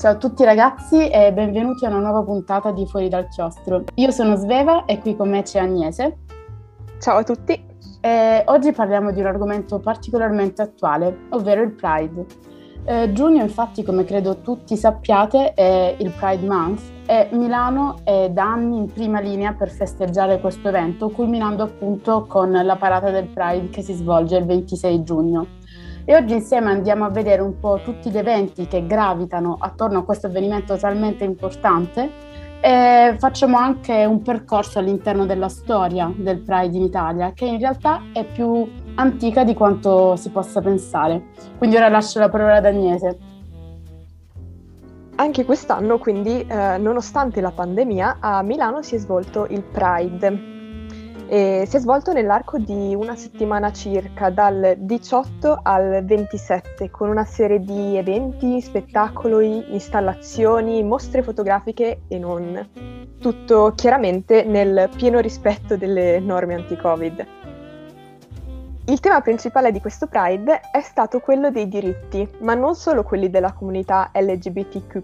Ciao a tutti ragazzi e benvenuti a una nuova puntata di Fuori dal Chiostro. Io sono Sveva e qui con me c'è Agnese. Ciao a tutti. E oggi parliamo di un argomento particolarmente attuale, ovvero il Pride. Eh, giugno infatti, come credo tutti sappiate, è il Pride Month e Milano è da anni in prima linea per festeggiare questo evento, culminando appunto con la parata del Pride che si svolge il 26 giugno. E oggi insieme andiamo a vedere un po' tutti gli eventi che gravitano attorno a questo avvenimento talmente importante e facciamo anche un percorso all'interno della storia del Pride in Italia, che in realtà è più antica di quanto si possa pensare. Quindi ora lascio la parola ad Agnese. Anche quest'anno, quindi, eh, nonostante la pandemia, a Milano si è svolto il Pride, e si è svolto nell'arco di una settimana circa, dal 18 al 27, con una serie di eventi, spettacoli, installazioni, mostre fotografiche e non. Tutto chiaramente nel pieno rispetto delle norme anti-Covid. Il tema principale di questo Pride è stato quello dei diritti, ma non solo quelli della comunità LGBTQ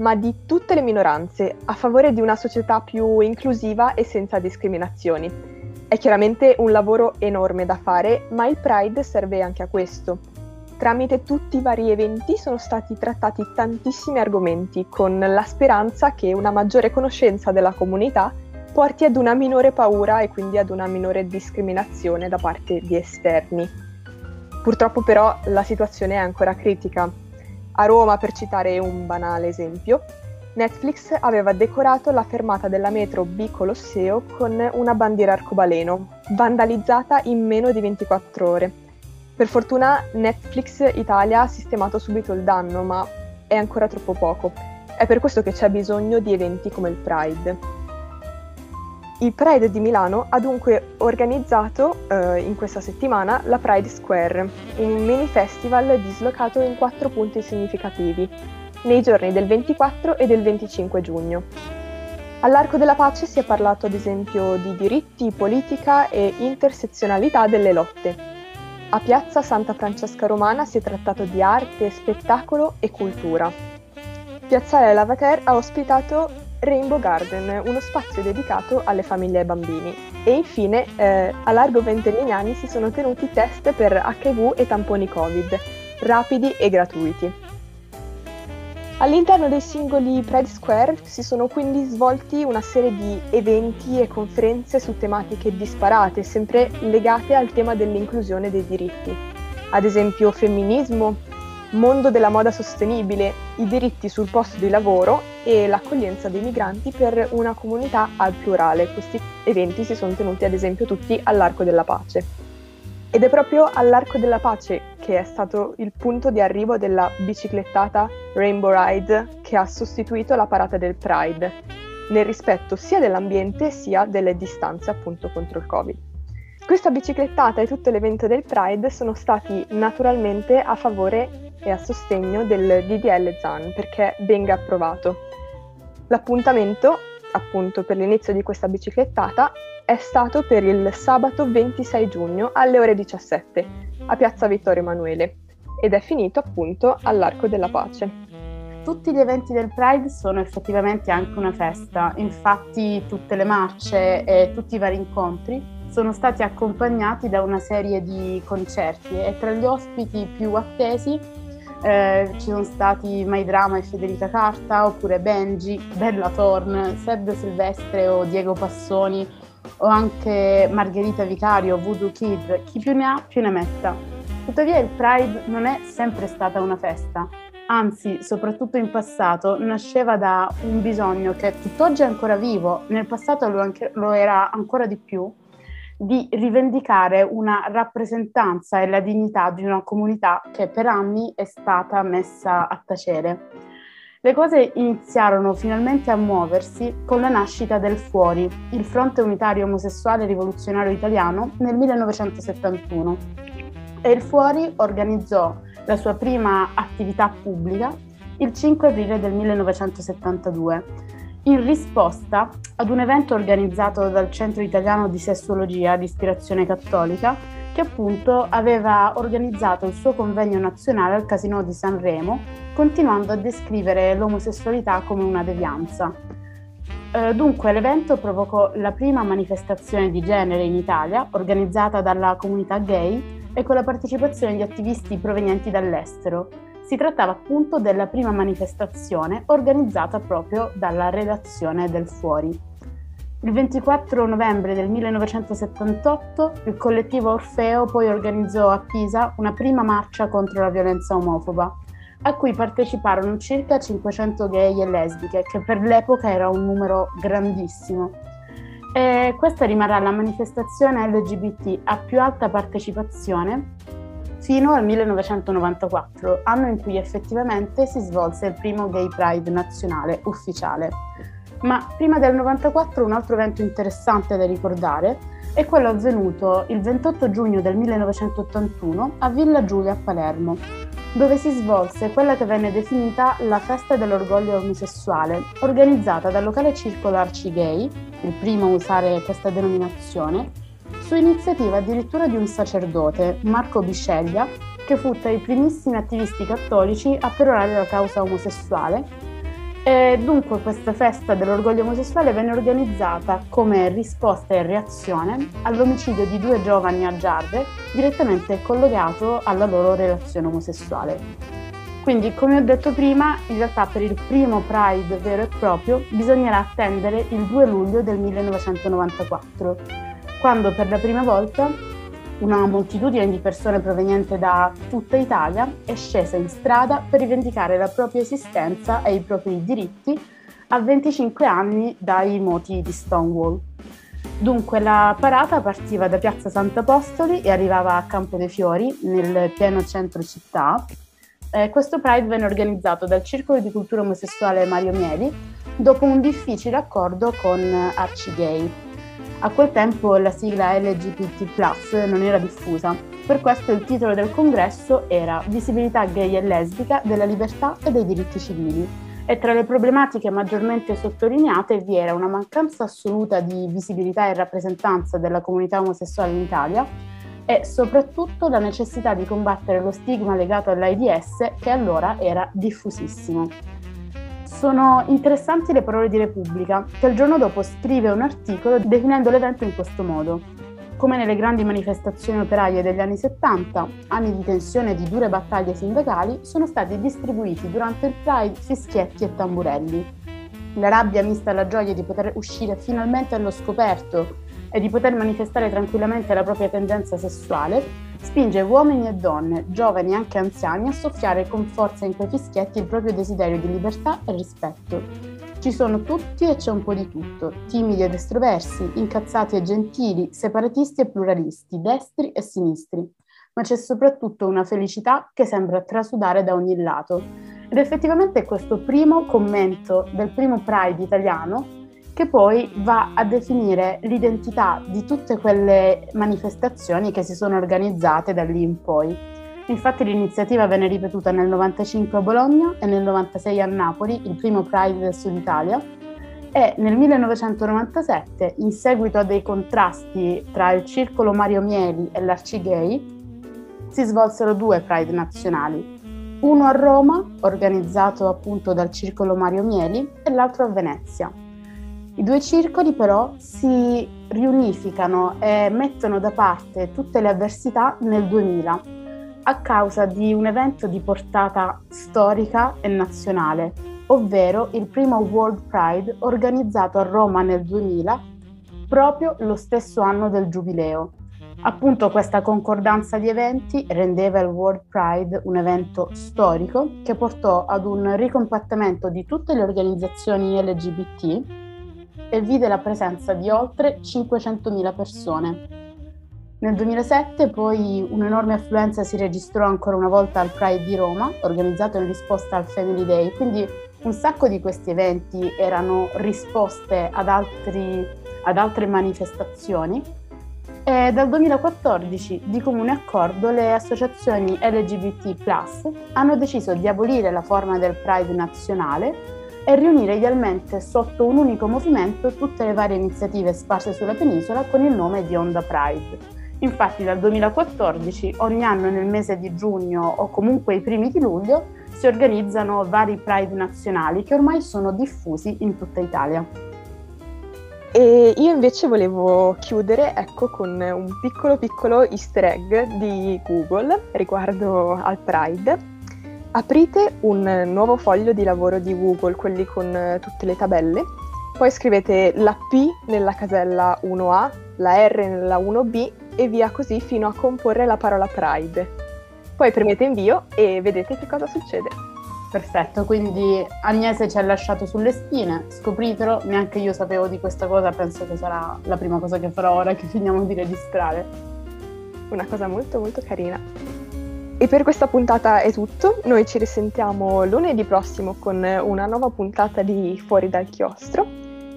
ma di tutte le minoranze, a favore di una società più inclusiva e senza discriminazioni. È chiaramente un lavoro enorme da fare, ma il Pride serve anche a questo. Tramite tutti i vari eventi sono stati trattati tantissimi argomenti, con la speranza che una maggiore conoscenza della comunità porti ad una minore paura e quindi ad una minore discriminazione da parte di esterni. Purtroppo però la situazione è ancora critica. A Roma, per citare un banale esempio, Netflix aveva decorato la fermata della metro B Colosseo con una bandiera arcobaleno, vandalizzata in meno di 24 ore. Per fortuna Netflix Italia ha sistemato subito il danno, ma è ancora troppo poco. È per questo che c'è bisogno di eventi come il Pride. Il Pride di Milano ha dunque organizzato eh, in questa settimana la Pride Square, un mini festival dislocato in quattro punti significativi, nei giorni del 24 e del 25 giugno. All'Arco della Pace si è parlato ad esempio di diritti, politica e intersezionalità delle lotte. A Piazza Santa Francesca Romana si è trattato di arte, spettacolo e cultura. Piazzale Lavater ha ospitato Rainbow Garden, uno spazio dedicato alle famiglie e ai bambini. E infine, eh, a Largo Ventelignani si sono tenuti test per HIV e tamponi Covid, rapidi e gratuiti. All'interno dei singoli Pride Square si sono quindi svolti una serie di eventi e conferenze su tematiche disparate, sempre legate al tema dell'inclusione dei diritti. Ad esempio femminismo, mondo della moda sostenibile, i diritti sul posto di lavoro e l'accoglienza dei migranti per una comunità al plurale. Questi eventi si sono tenuti ad esempio tutti all'Arco della Pace. Ed è proprio all'Arco della Pace che è stato il punto di arrivo della biciclettata Rainbow Ride che ha sostituito la parata del Pride, nel rispetto sia dell'ambiente sia delle distanze appunto contro il Covid. Questa biciclettata e tutto l'evento del Pride sono stati naturalmente a favore e a sostegno del DDL ZAN perché venga approvato. L'appuntamento, appunto per l'inizio di questa biciclettata, è stato per il sabato 26 giugno alle ore 17 a Piazza Vittorio Emanuele ed è finito appunto all'Arco della Pace. Tutti gli eventi del Pride sono effettivamente anche una festa, infatti tutte le marce e tutti i vari incontri sono stati accompagnati da una serie di concerti e tra gli ospiti più attesi eh, ci sono stati My Drama e Federica Carta, oppure Benji, Bella Thorne, Seb Silvestre o Diego Passoni, o anche Margherita Vicario, Voodoo Kid, chi più ne ha più ne metta. Tuttavia il Pride non è sempre stata una festa, anzi, soprattutto in passato, nasceva da un bisogno che tutt'oggi è ancora vivo, nel passato lo, anche, lo era ancora di più, di rivendicare una rappresentanza e la dignità di una comunità che per anni è stata messa a tacere. Le cose iniziarono finalmente a muoversi con la nascita del Fuori, il Fronte Unitario Omosessuale Rivoluzionario Italiano, nel 1971. E il Fuori organizzò la sua prima attività pubblica il 5 aprile del 1972 in risposta ad un evento organizzato dal Centro Italiano di Sessuologia di ispirazione cattolica, che appunto aveva organizzato il suo convegno nazionale al Casino di Sanremo continuando a descrivere l'omosessualità come una devianza. Eh, dunque l'evento provocò la prima manifestazione di genere in Italia, organizzata dalla comunità gay e con la partecipazione di attivisti provenienti dall'estero. Si trattava appunto della prima manifestazione organizzata proprio dalla redazione del Fuori. Il 24 novembre del 1978 il collettivo Orfeo poi organizzò a Pisa una prima marcia contro la violenza omofoba, a cui parteciparono circa 500 gay e lesbiche, che per l'epoca era un numero grandissimo. E questa rimarrà la manifestazione LGBT a più alta partecipazione fino al 1994, anno in cui effettivamente si svolse il primo Gay Pride nazionale ufficiale. Ma prima del 94 un altro evento interessante da ricordare è quello avvenuto il 28 giugno del 1981 a Villa Giulia a Palermo, dove si svolse quella che venne definita la festa dell'orgoglio omosessuale, organizzata dal locale circolo Arci Gay, il primo a usare questa denominazione, su iniziativa addirittura di un sacerdote, Marco Bisceglia, che fu tra i primissimi attivisti cattolici a perorare la causa omosessuale e dunque questa festa dell'orgoglio omosessuale venne organizzata come risposta e reazione all'omicidio di due giovani a Giarre direttamente collegato alla loro relazione omosessuale. Quindi, come ho detto prima, in realtà per il primo Pride vero e proprio bisognerà attendere il 2 luglio del 1994, quando per la prima volta una moltitudine di persone proveniente da tutta Italia è scesa in strada per rivendicare la propria esistenza e i propri diritti a 25 anni dai moti di Stonewall. Dunque la parata partiva da Piazza Sant'Apostoli e arrivava a Campo dei Fiori, nel pieno centro città. Eh, questo Pride venne organizzato dal Circolo di Cultura Omosessuale Mario Mieli dopo un difficile accordo con Archie Gay, a quel tempo la sigla LGBT non era diffusa, per questo il titolo del congresso era Visibilità gay e lesbica della libertà e dei diritti civili. E tra le problematiche maggiormente sottolineate vi era una mancanza assoluta di visibilità e rappresentanza della comunità omosessuale in Italia e soprattutto la necessità di combattere lo stigma legato all'AIDS che allora era diffusissimo. Sono interessanti le parole di Repubblica, che il giorno dopo scrive un articolo definendo l'evento in questo modo. Come nelle grandi manifestazioni operaie degli anni 70, anni di tensione e di dure battaglie sindacali, sono stati distribuiti durante il Pride fischietti e tamburelli. La rabbia mista alla gioia di poter uscire finalmente allo scoperto e di poter manifestare tranquillamente la propria tendenza sessuale spinge uomini e donne, giovani e anche anziani, a soffiare con forza in quei fischietti il proprio desiderio di libertà e rispetto. Ci sono tutti e c'è un po' di tutto, timidi ed estroversi, incazzati e gentili, separatisti e pluralisti, destri e sinistri. Ma c'è soprattutto una felicità che sembra trasudare da ogni lato. Ed effettivamente questo primo commento del primo Pride italiano che poi va a definire l'identità di tutte quelle manifestazioni che si sono organizzate da lì in poi. Infatti l'iniziativa venne ripetuta nel 95 a Bologna e nel 96 a Napoli, il primo Pride del Sud Italia, e nel 1997, in seguito a dei contrasti tra il Circolo Mario Mieli e l'Arcigay, si svolsero due Pride nazionali, uno a Roma, organizzato appunto dal Circolo Mario Mieli, e l'altro a Venezia. I due circoli però si riunificano e mettono da parte tutte le avversità nel 2000 a causa di un evento di portata storica e nazionale, ovvero il primo World Pride organizzato a Roma nel 2000, proprio lo stesso anno del Giubileo. Appunto questa concordanza di eventi rendeva il World Pride un evento storico che portò ad un ricompattamento di tutte le organizzazioni LGBT e vide la presenza di oltre 500.000 persone. Nel 2007 poi un'enorme affluenza si registrò ancora una volta al Pride di Roma, organizzato in risposta al Family Day, quindi un sacco di questi eventi erano risposte ad, altri, ad altre manifestazioni e dal 2014 di comune accordo le associazioni LGBT hanno deciso di abolire la forma del Pride nazionale e riunire idealmente sotto un unico movimento tutte le varie iniziative sparse sulla penisola con il nome di Onda Pride. Infatti dal 2014 ogni anno nel mese di giugno o comunque i primi di luglio si organizzano vari Pride nazionali che ormai sono diffusi in tutta Italia. E io invece volevo chiudere ecco, con un piccolo piccolo easter egg di Google riguardo al Pride. Aprite un nuovo foglio di lavoro di Google, quelli con tutte le tabelle, poi scrivete la P nella casella 1A, la R nella 1B e via così fino a comporre la parola Pride. Poi premete invio e vedete che cosa succede. Perfetto, quindi Agnese ci ha lasciato sulle spine, scopritelo, neanche io sapevo di questa cosa, penso che sarà la prima cosa che farò ora che finiamo di registrare. Una cosa molto molto carina. E per questa puntata è tutto, noi ci risentiamo lunedì prossimo con una nuova puntata di Fuori dal chiostro.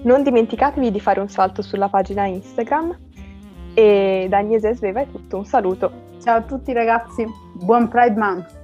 Non dimenticatevi di fare un salto sulla pagina Instagram e da Agnese Sveva è tutto, un saluto. Ciao a tutti ragazzi, buon Pride Month!